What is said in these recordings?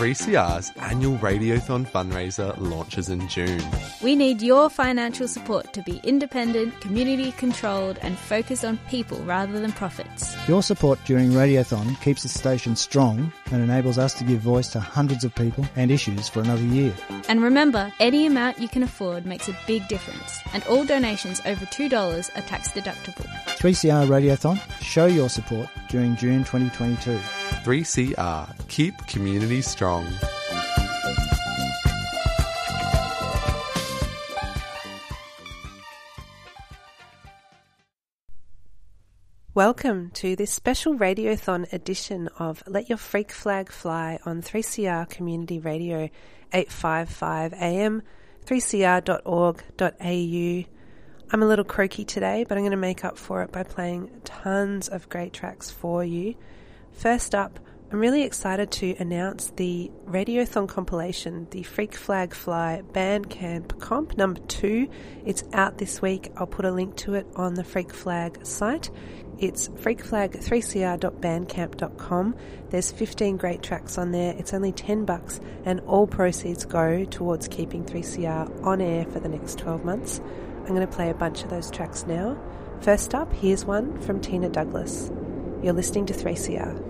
Three CR's annual Radiothon fundraiser launches in June. We need your financial support to be independent, community controlled, and focused on people rather than profits. Your support during Radiothon keeps the station strong and enables us to give voice to hundreds of people and issues for another year. And remember, any amount you can afford makes a big difference, and all donations over $2 are tax deductible. 3CR Radiothon, show your support during June 2022. 3CR, keep communities strong. Welcome to this special Radiothon edition of Let Your Freak Flag Fly on 3CR Community Radio 855 AM, 3cr.org.au. I'm a little croaky today, but I'm going to make up for it by playing tons of great tracks for you. First up, I'm really excited to announce the Radiothon compilation, the Freak Flag Fly Bandcamp Comp number two. It's out this week. I'll put a link to it on the Freak Flag site. It's freakflag3cr.bandcamp.com. There's 15 great tracks on there. It's only 10 bucks and all proceeds go towards keeping 3CR on air for the next 12 months. I'm going to play a bunch of those tracks now. First up, here's one from Tina Douglas. You're listening to 3CR.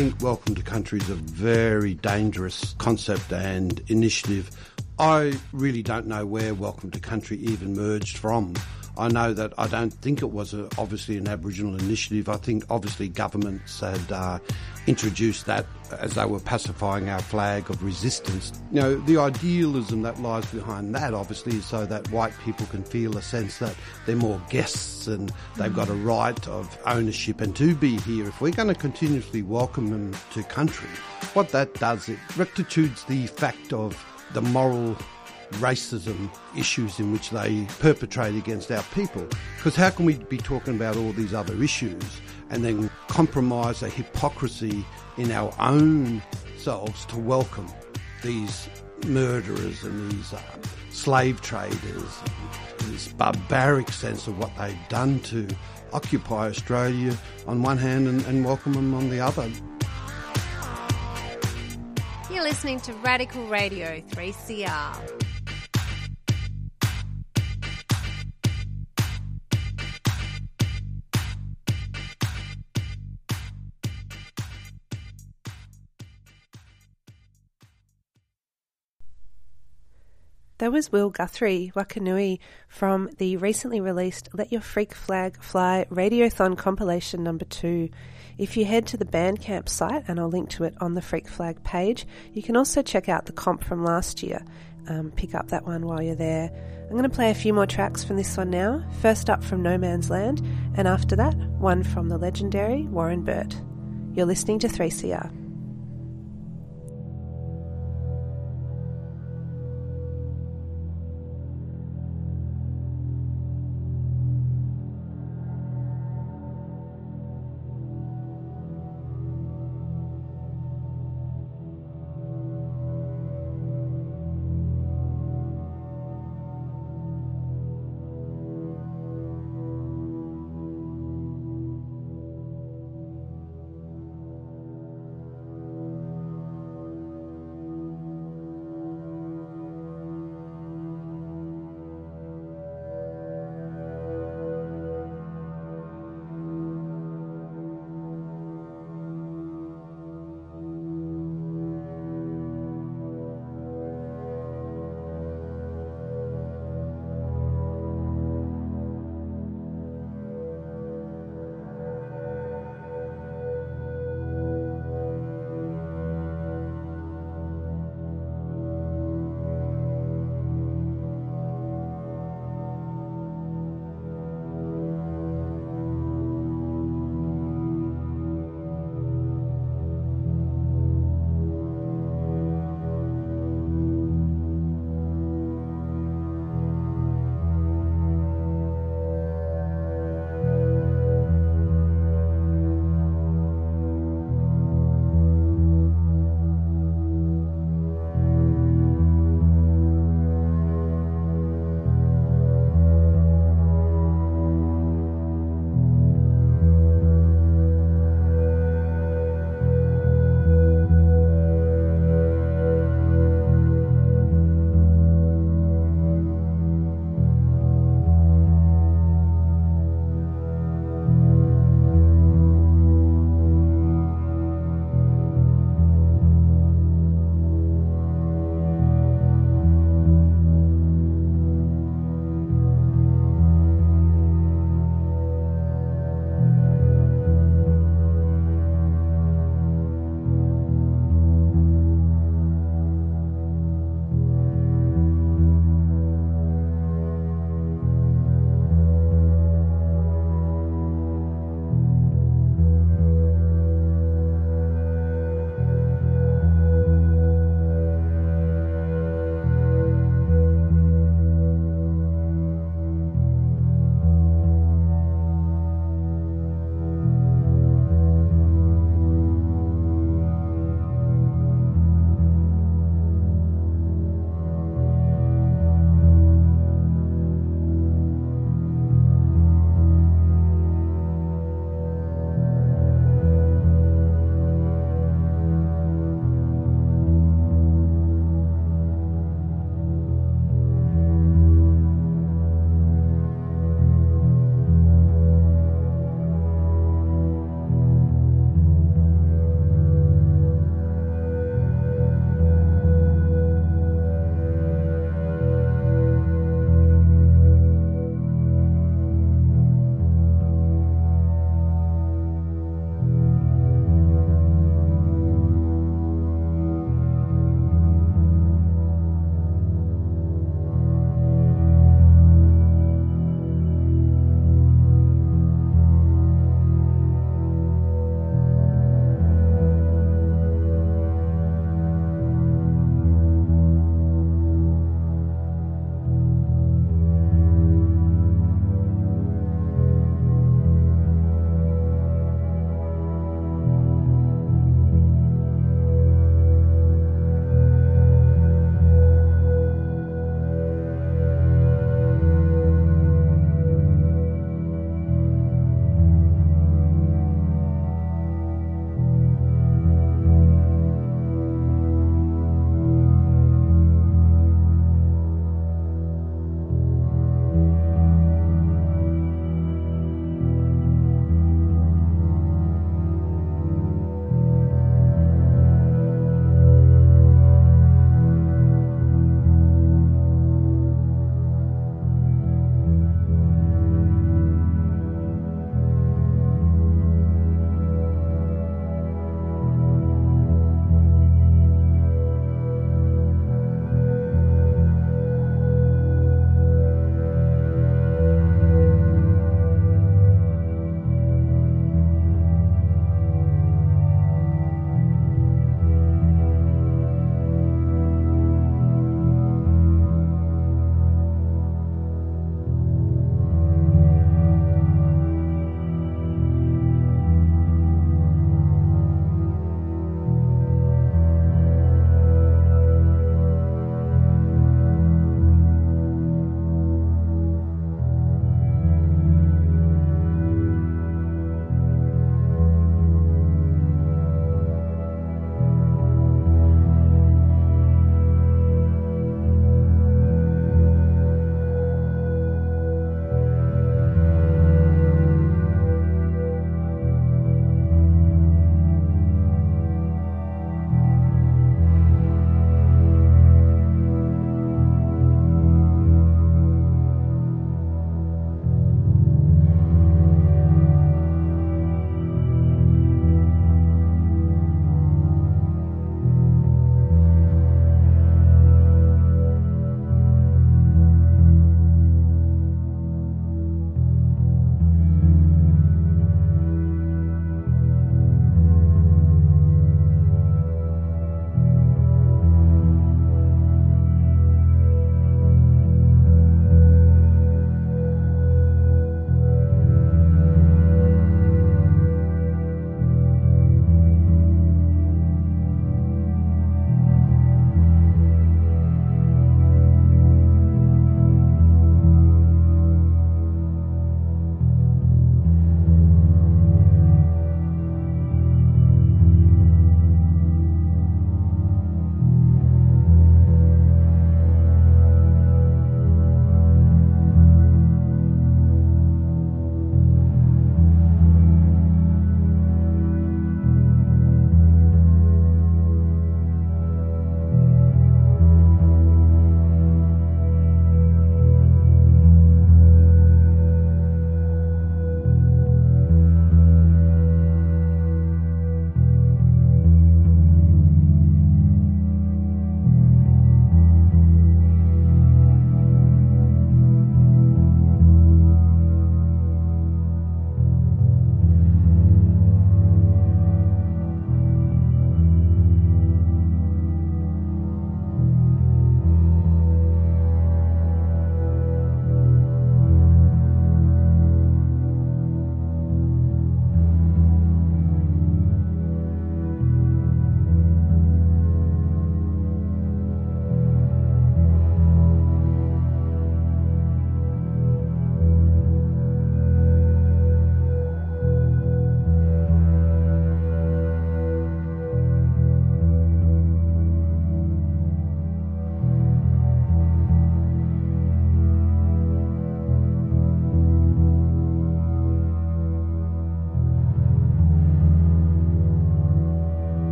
think Welcome to Country is a very dangerous concept and initiative. I really don't know where Welcome to Country even merged from. I know that I don't think it was a, obviously an Aboriginal initiative. I think obviously governments had uh, introduced that as they were pacifying our flag of resistance. You know, the idealism that lies behind that obviously is so that white people can feel a sense that they're more guests and they've got a right of ownership and to be here. If we're going to continuously welcome them to country, what that does, it rectitudes the fact of the moral racism issues in which they perpetrate against our people. Because how can we be talking about all these other issues and then compromise a hypocrisy in our own selves to welcome these murderers and these uh, slave traders, this barbaric sense of what they've done to occupy Australia on one hand and, and welcome them on the other. You're listening to Radical Radio 3CR. That was Will Guthrie Wakanui from the recently released Let Your Freak Flag Fly Radiothon compilation number two. If you head to the Bandcamp site, and I'll link to it on the Freak Flag page, you can also check out the comp from last year. Um, pick up that one while you're there. I'm going to play a few more tracks from this one now. First up from No Man's Land, and after that, one from the legendary Warren Burt. You're listening to 3CR.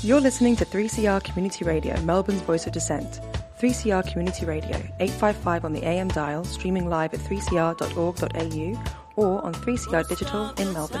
You're listening to 3CR Community Radio, Melbourne's voice of dissent. 3CR Community Radio, 855 on the AM dial, streaming live at 3cr.org.au or on 3CR Digital in Melbourne.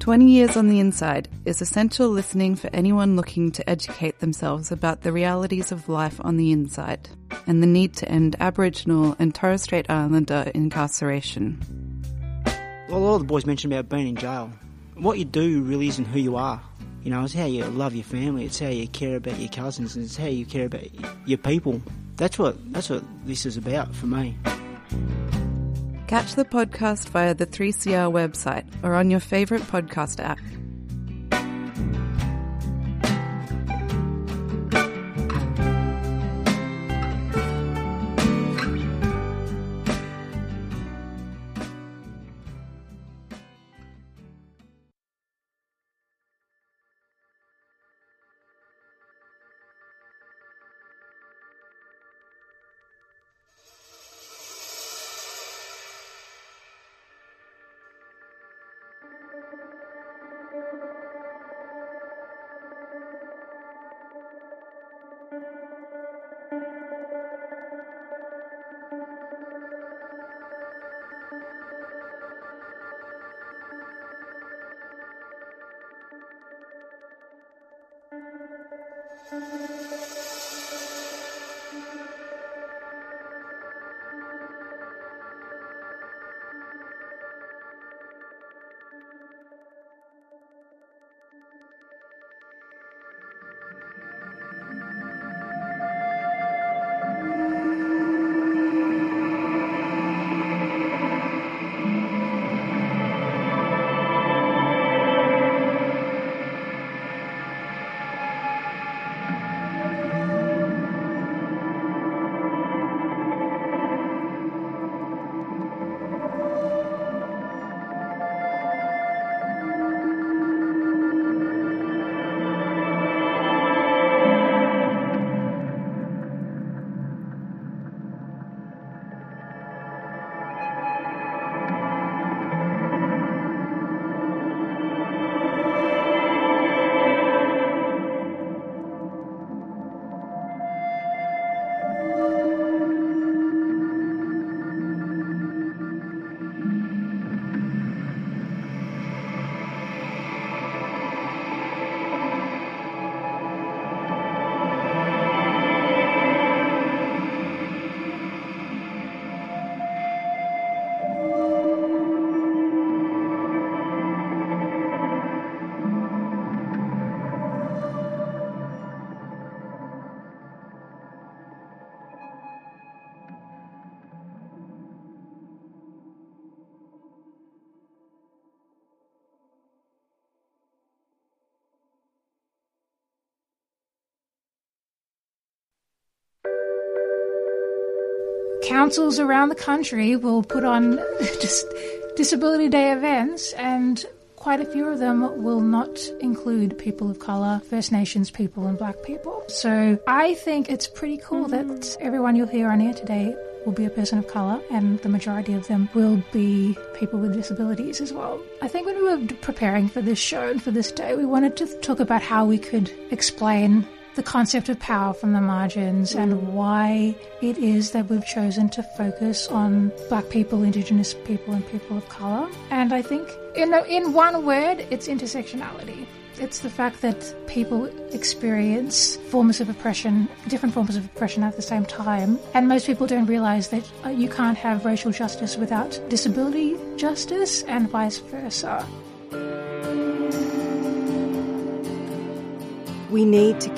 20 Years on the Inside is essential listening for anyone looking to educate themselves about the realities of life on the inside and the need to end Aboriginal and Torres Strait Islander incarceration. A lot of the boys mentioned about being in jail. What you do really isn't who you are. You know, it's how you love your family, it's how you care about your cousins, it's how you care about your people. That's what that's what this is about for me. Catch the podcast via the 3CR website or on your favourite podcast app. Councils around the country will put on just Disability Day events, and quite a few of them will not include people of colour, First Nations people, and black people. So I think it's pretty cool that mm-hmm. everyone you'll hear on air today will be a person of colour, and the majority of them will be people with disabilities as well. I think when we were preparing for this show and for this day, we wanted to talk about how we could explain the concept of power from the margins and why it is that we've chosen to focus on black people, indigenous people, and people of colour. And I think, in, in one word, it's intersectionality. It's the fact that people experience forms of oppression, different forms of oppression at the same time. And most people don't realize that uh, you can't have racial justice without disability justice and vice versa. We need to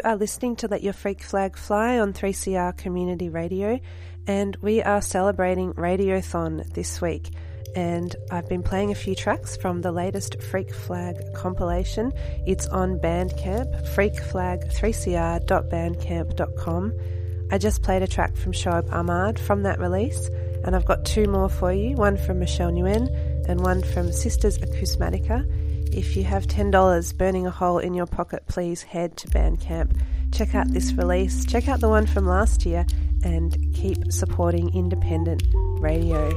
You are listening to Let Your Freak Flag Fly on 3CR Community Radio, and we are celebrating Radiothon this week. And I've been playing a few tracks from the latest Freak Flag compilation. It's on Bandcamp, freakflag3cr.bandcamp.com. I just played a track from Shoaib Ahmad from that release, and I've got two more for you one from Michelle Nguyen and one from Sisters Akousmatica. If you have $10 burning a hole in your pocket, please head to Bandcamp. Check out this release, check out the one from last year, and keep supporting independent radio.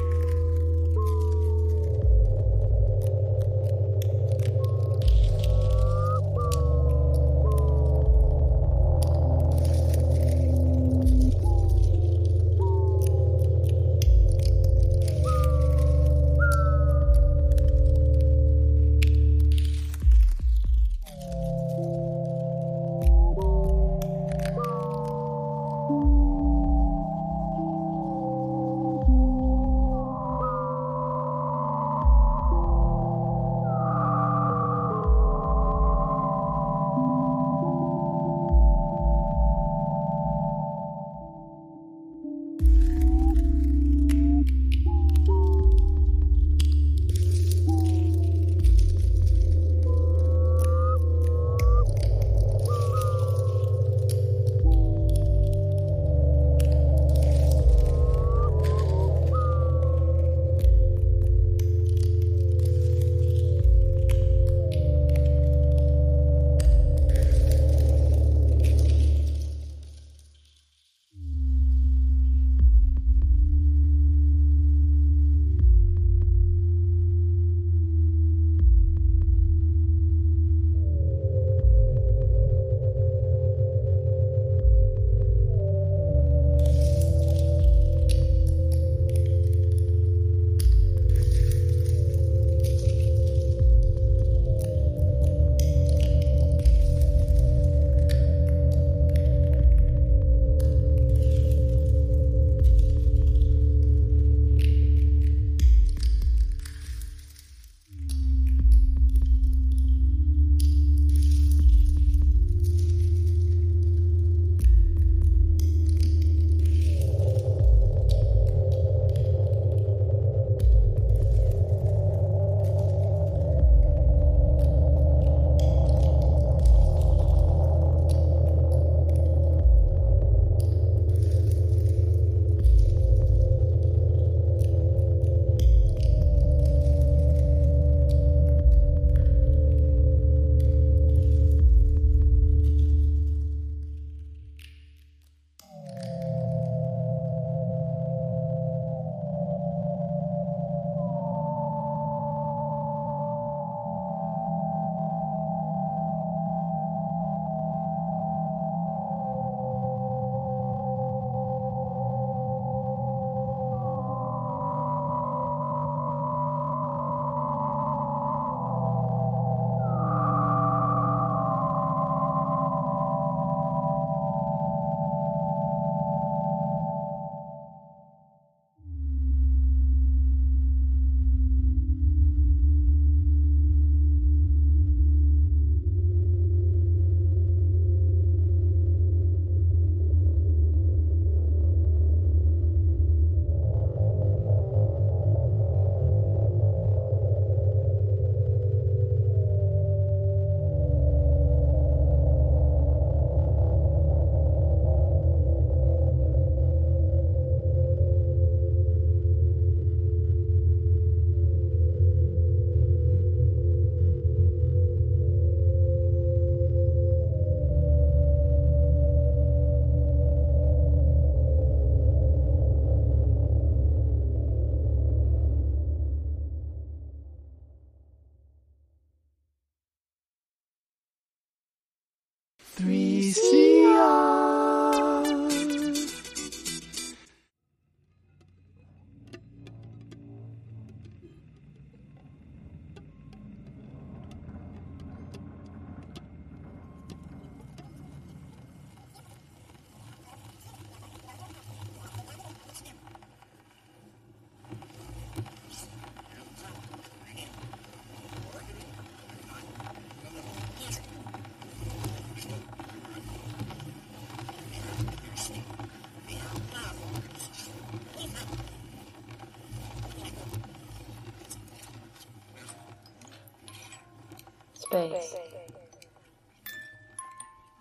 Space.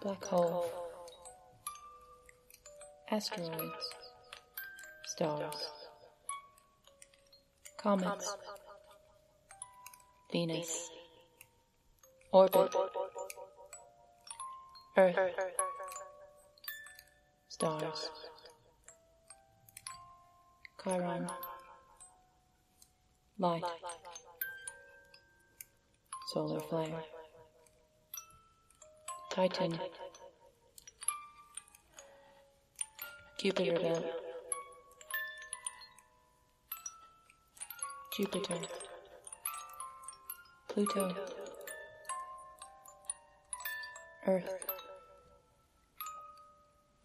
Black hole. Asteroids. Stars. Comets. Venus. Orbit. Earth. Stars. Chiron. Light. Solar flare. Titan. Jupiter belt. Jupiter. Pluto. Earth.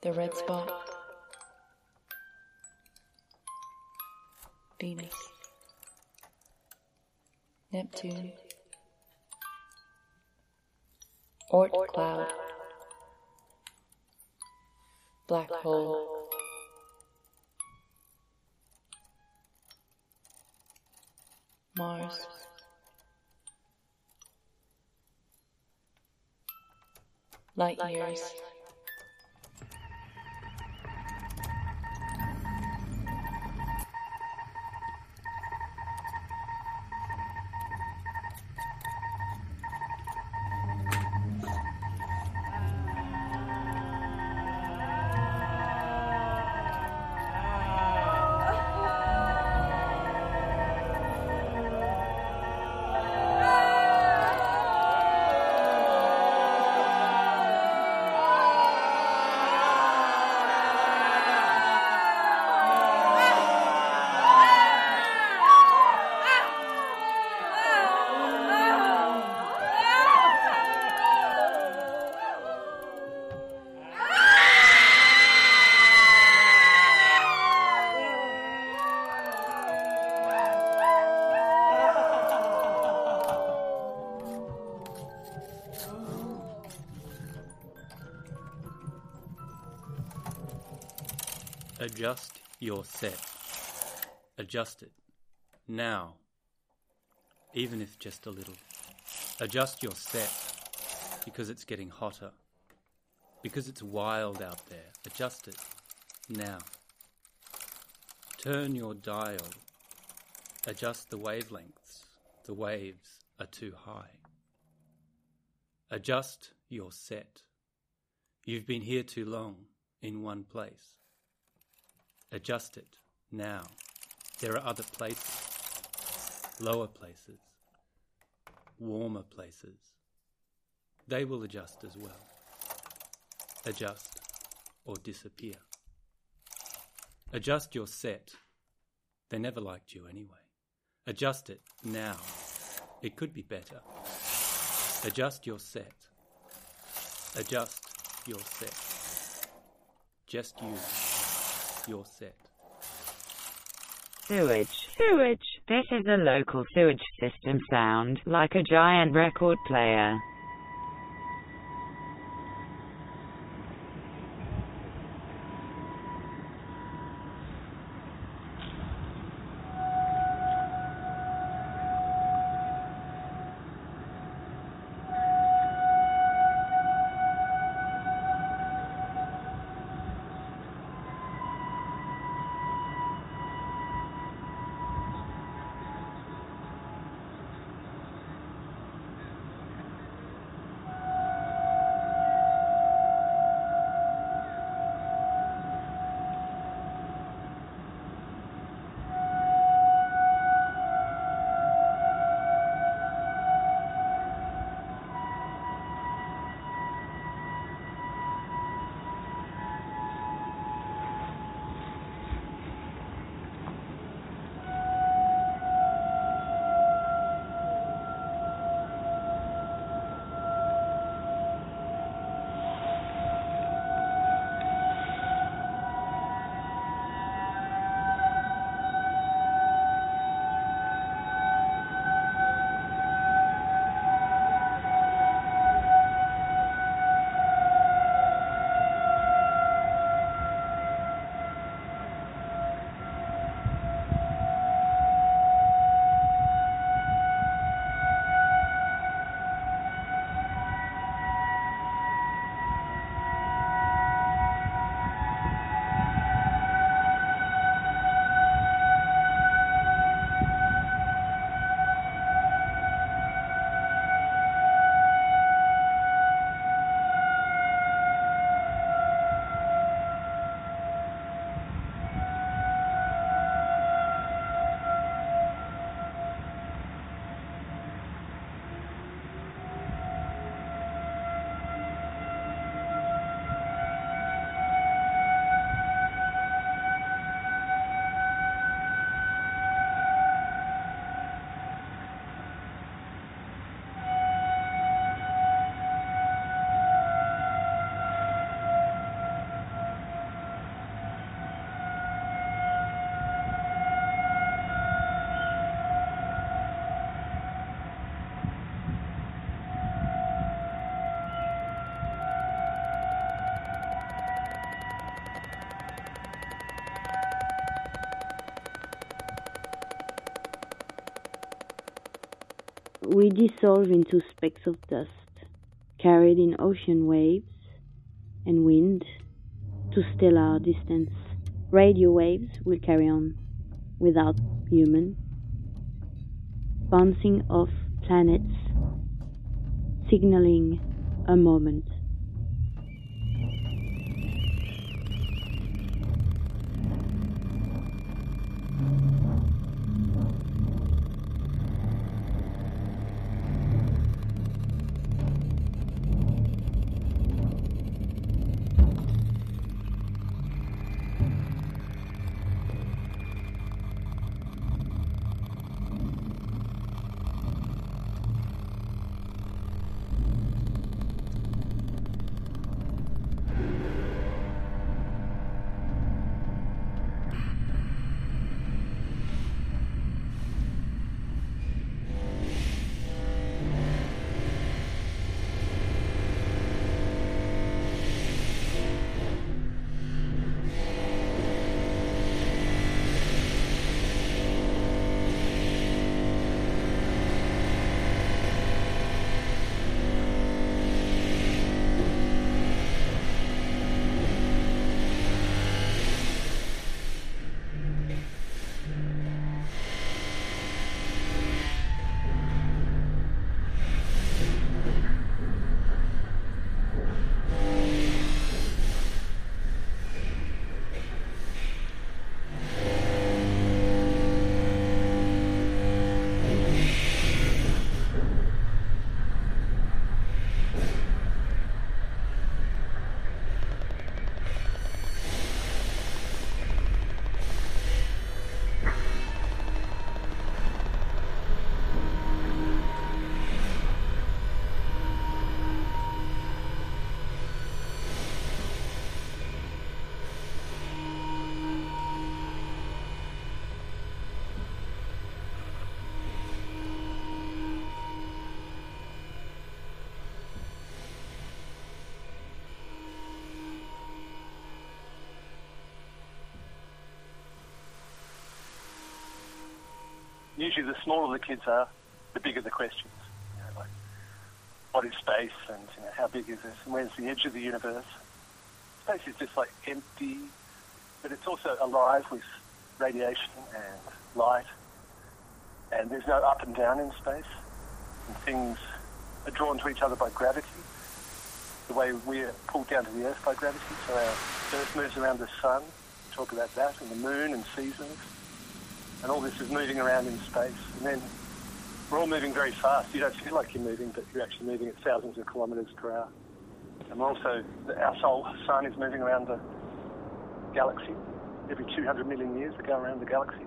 The red spot. Venus. Neptune. Oort cloud. Black hole. Mars. Light years. Adjust your set. Adjust it. Now. Even if just a little. Adjust your set because it's getting hotter. Because it's wild out there. Adjust it. Now. Turn your dial. Adjust the wavelengths. The waves are too high. Adjust your set. You've been here too long in one place. Adjust it now. There are other places, lower places, warmer places. They will adjust as well. Adjust or disappear. Adjust your set. They never liked you anyway. Adjust it now. It could be better. Adjust your set. Adjust your set. Just you your set. Sewage. Sewage. This is a local sewage system sound, like a giant record player. We dissolve into specks of dust, carried in ocean waves and wind to stellar distance. Radio waves will carry on without human, bouncing off planets, signaling a moment. Usually the smaller the kids are, the bigger the questions. You know, like, what is space and you know, how big is this and where's the edge of the universe? Space is just like empty, but it's also alive with radiation and light. And there's no up and down in space. And things are drawn to each other by gravity, the way we're pulled down to the Earth by gravity. So our Earth moves around the sun. We talk about that, and the moon and seasons and all this is moving around in space. And then we're all moving very fast. You don't feel like you're moving, but you're actually moving at thousands of kilometres per hour. And we're also, our soul sun is moving around the galaxy. Every 200 million years, we go around the galaxy.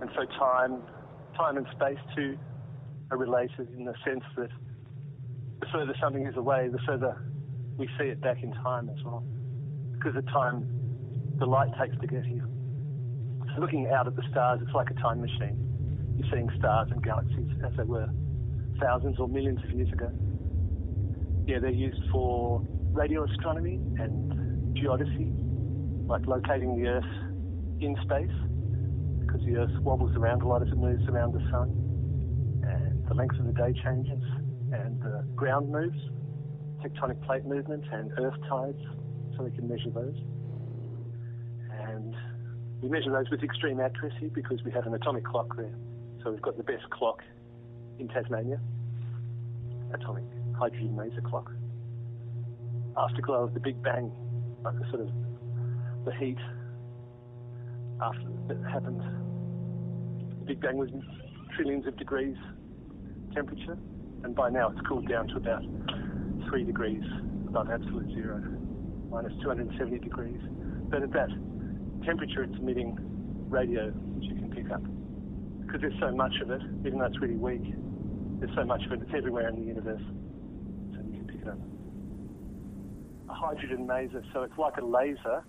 And so time, time and space too are related in the sense that the further something is away, the further we see it back in time as well. Because the time the light takes to get here looking out at the stars, it's like a time machine. You're seeing stars and galaxies as they were thousands or millions of years ago. Yeah, they're used for radio astronomy and geodesy, like locating the Earth in space, because the Earth wobbles around a lot as it moves around the sun, and the length of the day changes, and the ground moves, tectonic plate movement, and Earth tides, so we can measure those. We measure those with extreme accuracy because we have an atomic clock there. So we've got the best clock in Tasmania, atomic hydrogen maser clock. Afterglow of the Big Bang, like the sort of the heat after it happened. The Big Bang was trillions of degrees temperature, and by now it's cooled down to about three degrees above absolute zero, minus 270 degrees. But at that temperature it's emitting radio, which you can pick up. Because there's so much of it, even though it's really weak, there's so much of it, it's everywhere in the universe, so you can pick it up. A hydrogen maser, so it's like a laser,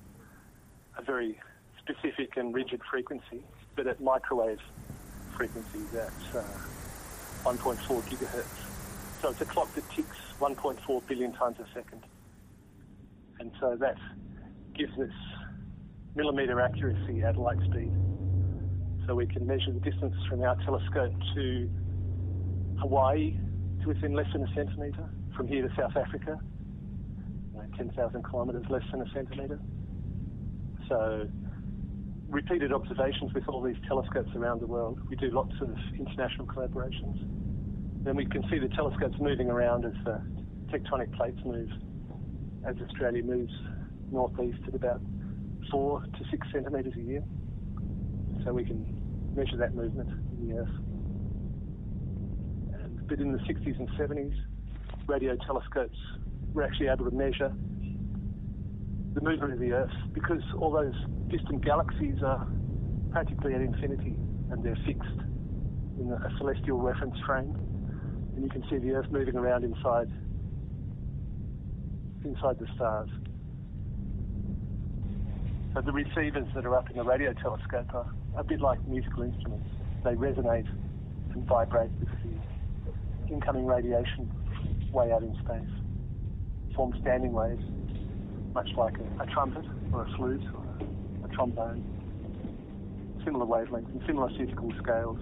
a very specific and rigid frequency, but at microwave frequencies at uh, 1.4 gigahertz. So it's a clock that ticks 1.4 billion times a second. And so that gives us millimetre accuracy at light speed. So we can measure the distance from our telescope to Hawaii to within less than a centimetre, from here to South Africa, uh, you know, 10,000 kilometres less than a centimetre. So repeated observations with all these telescopes around the world. We do lots of international collaborations. Then we can see the telescopes moving around as the tectonic plates move, as Australia moves northeast at about four to six centimetres a year. So we can measure that movement in the Earth. And, but in the 60s and 70s, radio telescopes were actually able to measure the movement of the Earth because all those distant galaxies are practically at infinity and they're fixed in a celestial reference frame. And you can see the Earth moving around inside inside the stars. So the receivers that are up in the radio telescope are a bit like musical instruments. They resonate and vibrate with the incoming radiation way out in space, form standing waves, much like a, a trumpet or a flute or a, a trombone. Similar wavelengths and similar physical scales.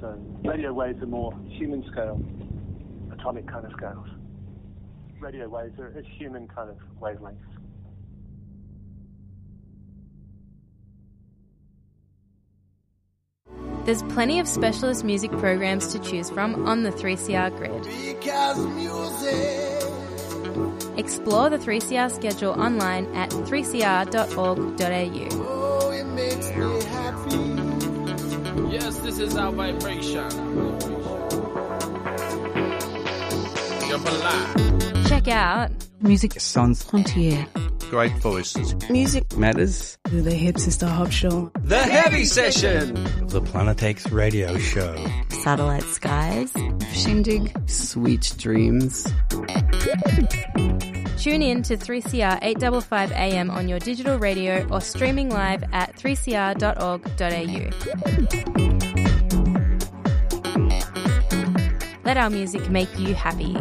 So radio waves are more human scale, atomic kind of scales. Radio waves are human kind of wavelengths. There's plenty of specialist music programs to choose from on the 3CR grid. Explore the 3CR schedule online at 3cr.org.au. Oh, it makes me happy. Yes, this is our vibration. Check out Music Sans Frontier. Great voices. Music Matters. The Hip Sister Hop Show. The Heavy Session. The Planet X Radio Show. Satellite Skies. Shindig. Sweet Dreams. Tune in to 3CR 855 AM on your digital radio or streaming live at 3cr.org.au. Let our music make you happy.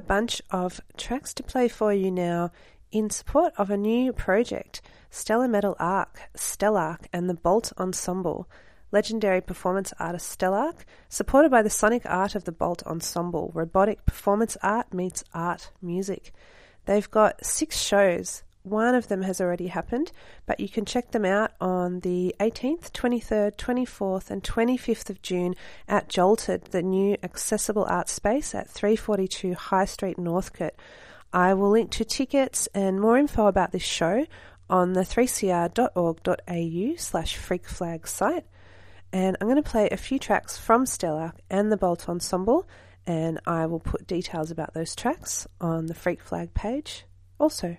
A bunch of tracks to play for you now in support of a new project, Stellar Metal Arc, Stelarc, and the Bolt Ensemble. Legendary performance artist Stelarc, supported by the sonic art of the Bolt Ensemble, robotic performance art meets art music. They've got six shows. One of them has already happened, but you can check them out on the 18th, 23rd, 24th, and 25th of June at Jolted, the new accessible art space at 342 High Street, Northcote. I will link to tickets and more info about this show on the 3cr.org.au slash freakflag site. And I'm going to play a few tracks from Stelarc and the Bolt Ensemble, and I will put details about those tracks on the Freak Flag page also.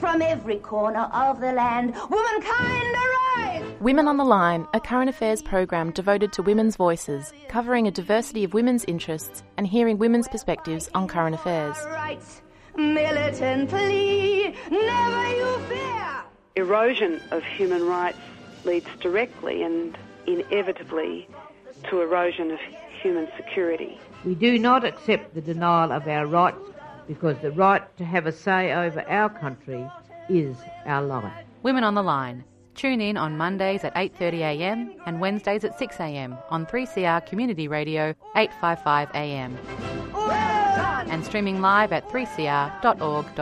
from every corner of the land. Womankind arise! Women on the Line, a current affairs program devoted to women's voices, covering a diversity of women's interests and hearing women's perspectives on current affairs. Rights, militantly, never you fear! Erosion of human rights leads directly and inevitably to erosion of human security. We do not accept the denial of our rights because the right to have a say over our country is our life. Women on the Line. Tune in on Mondays at 8.30am and Wednesdays at 6am on 3CR Community Radio 855am. And streaming live at 3cr.org.au.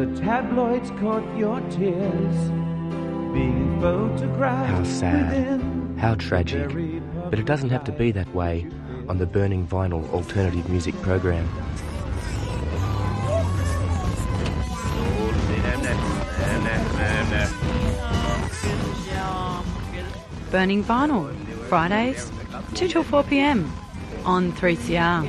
the tabloids caught your tears being photographed. How sad. How tragic. But it doesn't have to be that way on the Burning Vinyl Alternative Music Program. Burning Vinyl, Fridays, 2 till 4 pm on 3CR.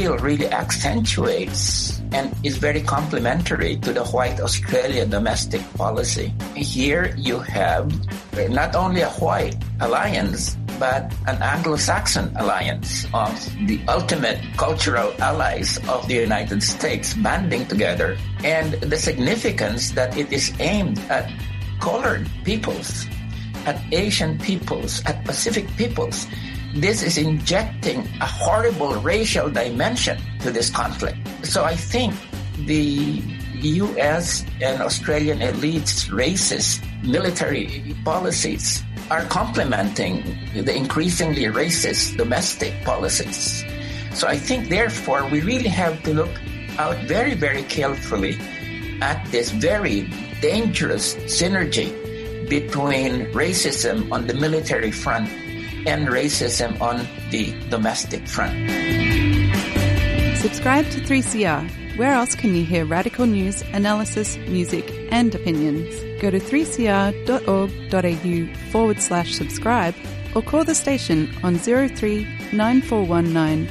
deal really accentuates and is very complementary to the white Australia domestic policy. Here you have not only a white alliance, but an Anglo-Saxon alliance of the ultimate cultural allies of the United States banding together and the significance that it is aimed at colored peoples, at Asian peoples, at Pacific peoples. This is injecting a horrible racial dimension to this conflict. So I think the US and Australian elites' racist military policies are complementing the increasingly racist domestic policies. So I think, therefore, we really have to look out very, very carefully at this very dangerous synergy between racism on the military front and racism on the domestic front. Subscribe to 3CR. Where else can you hear radical news, analysis, music, and opinions? Go to 3cr.org.au forward slash subscribe or call the station on 03 9419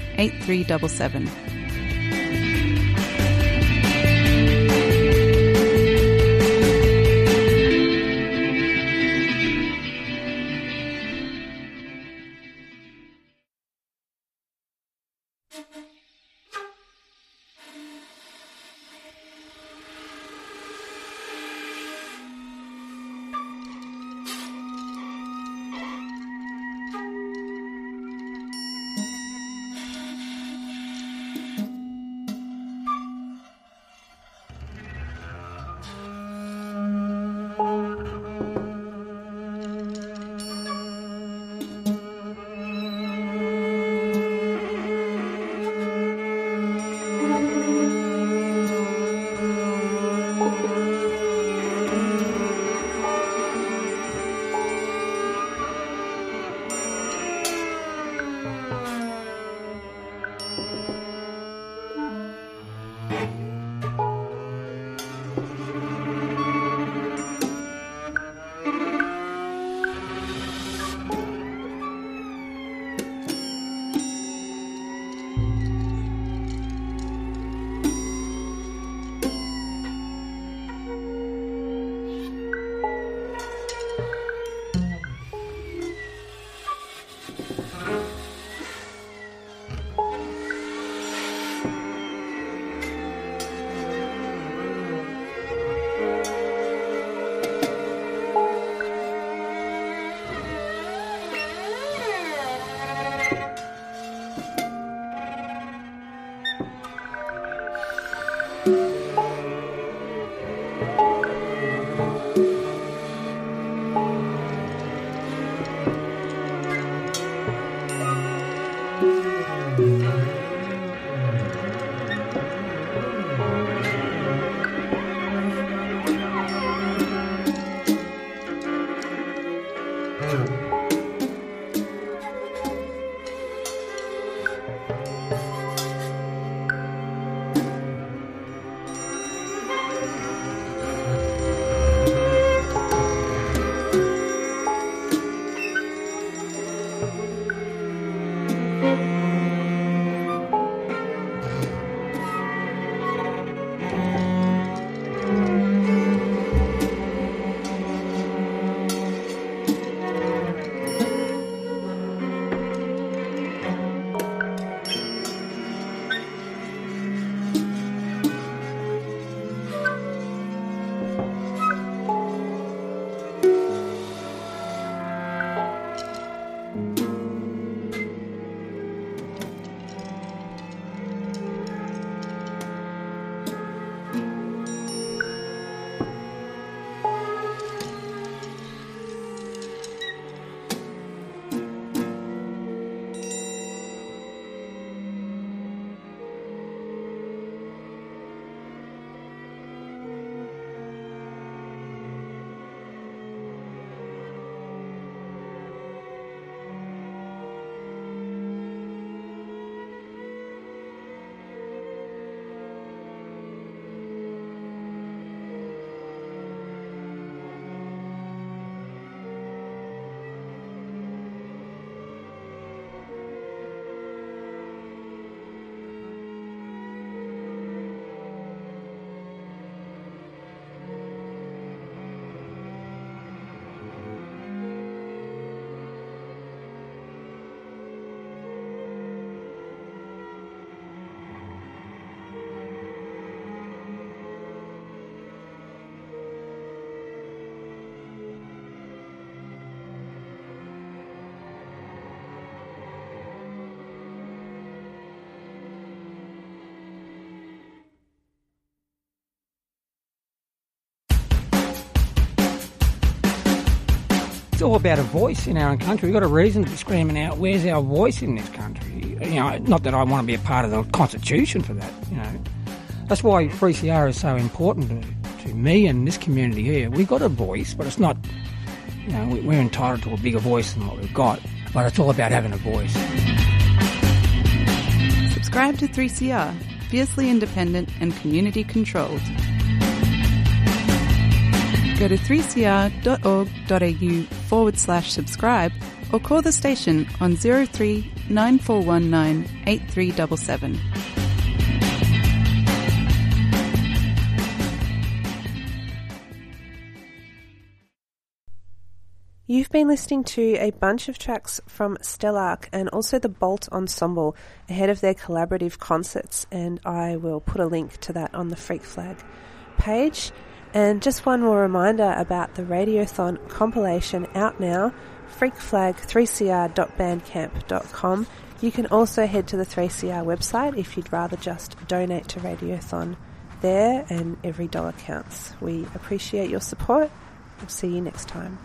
Sure. It's all about a voice in our own country. We've got a reason to be screaming out, where's our voice in this country? You know, not that I want to be a part of the Constitution for that, you know. That's why 3CR is so important to, to me and this community here. We've got a voice, but it's not, you know, we're entitled to a bigger voice than what we've got, but it's all about having a voice. Subscribe to 3CR, fiercely independent and community controlled. Go to 3cr.org.au forward slash subscribe or call the station on 03 9419 8377. You've been listening to a bunch of tracks from Stelarc and also the Bolt Ensemble ahead of their collaborative concerts, and I will put a link to that on the Freak Flag page. And just one more reminder about the Radiothon compilation out now, freakflag3cr.bandcamp.com. You can also head to the 3CR website if you'd rather just donate to Radiothon there, and every dollar counts. We appreciate your support. We'll see you next time.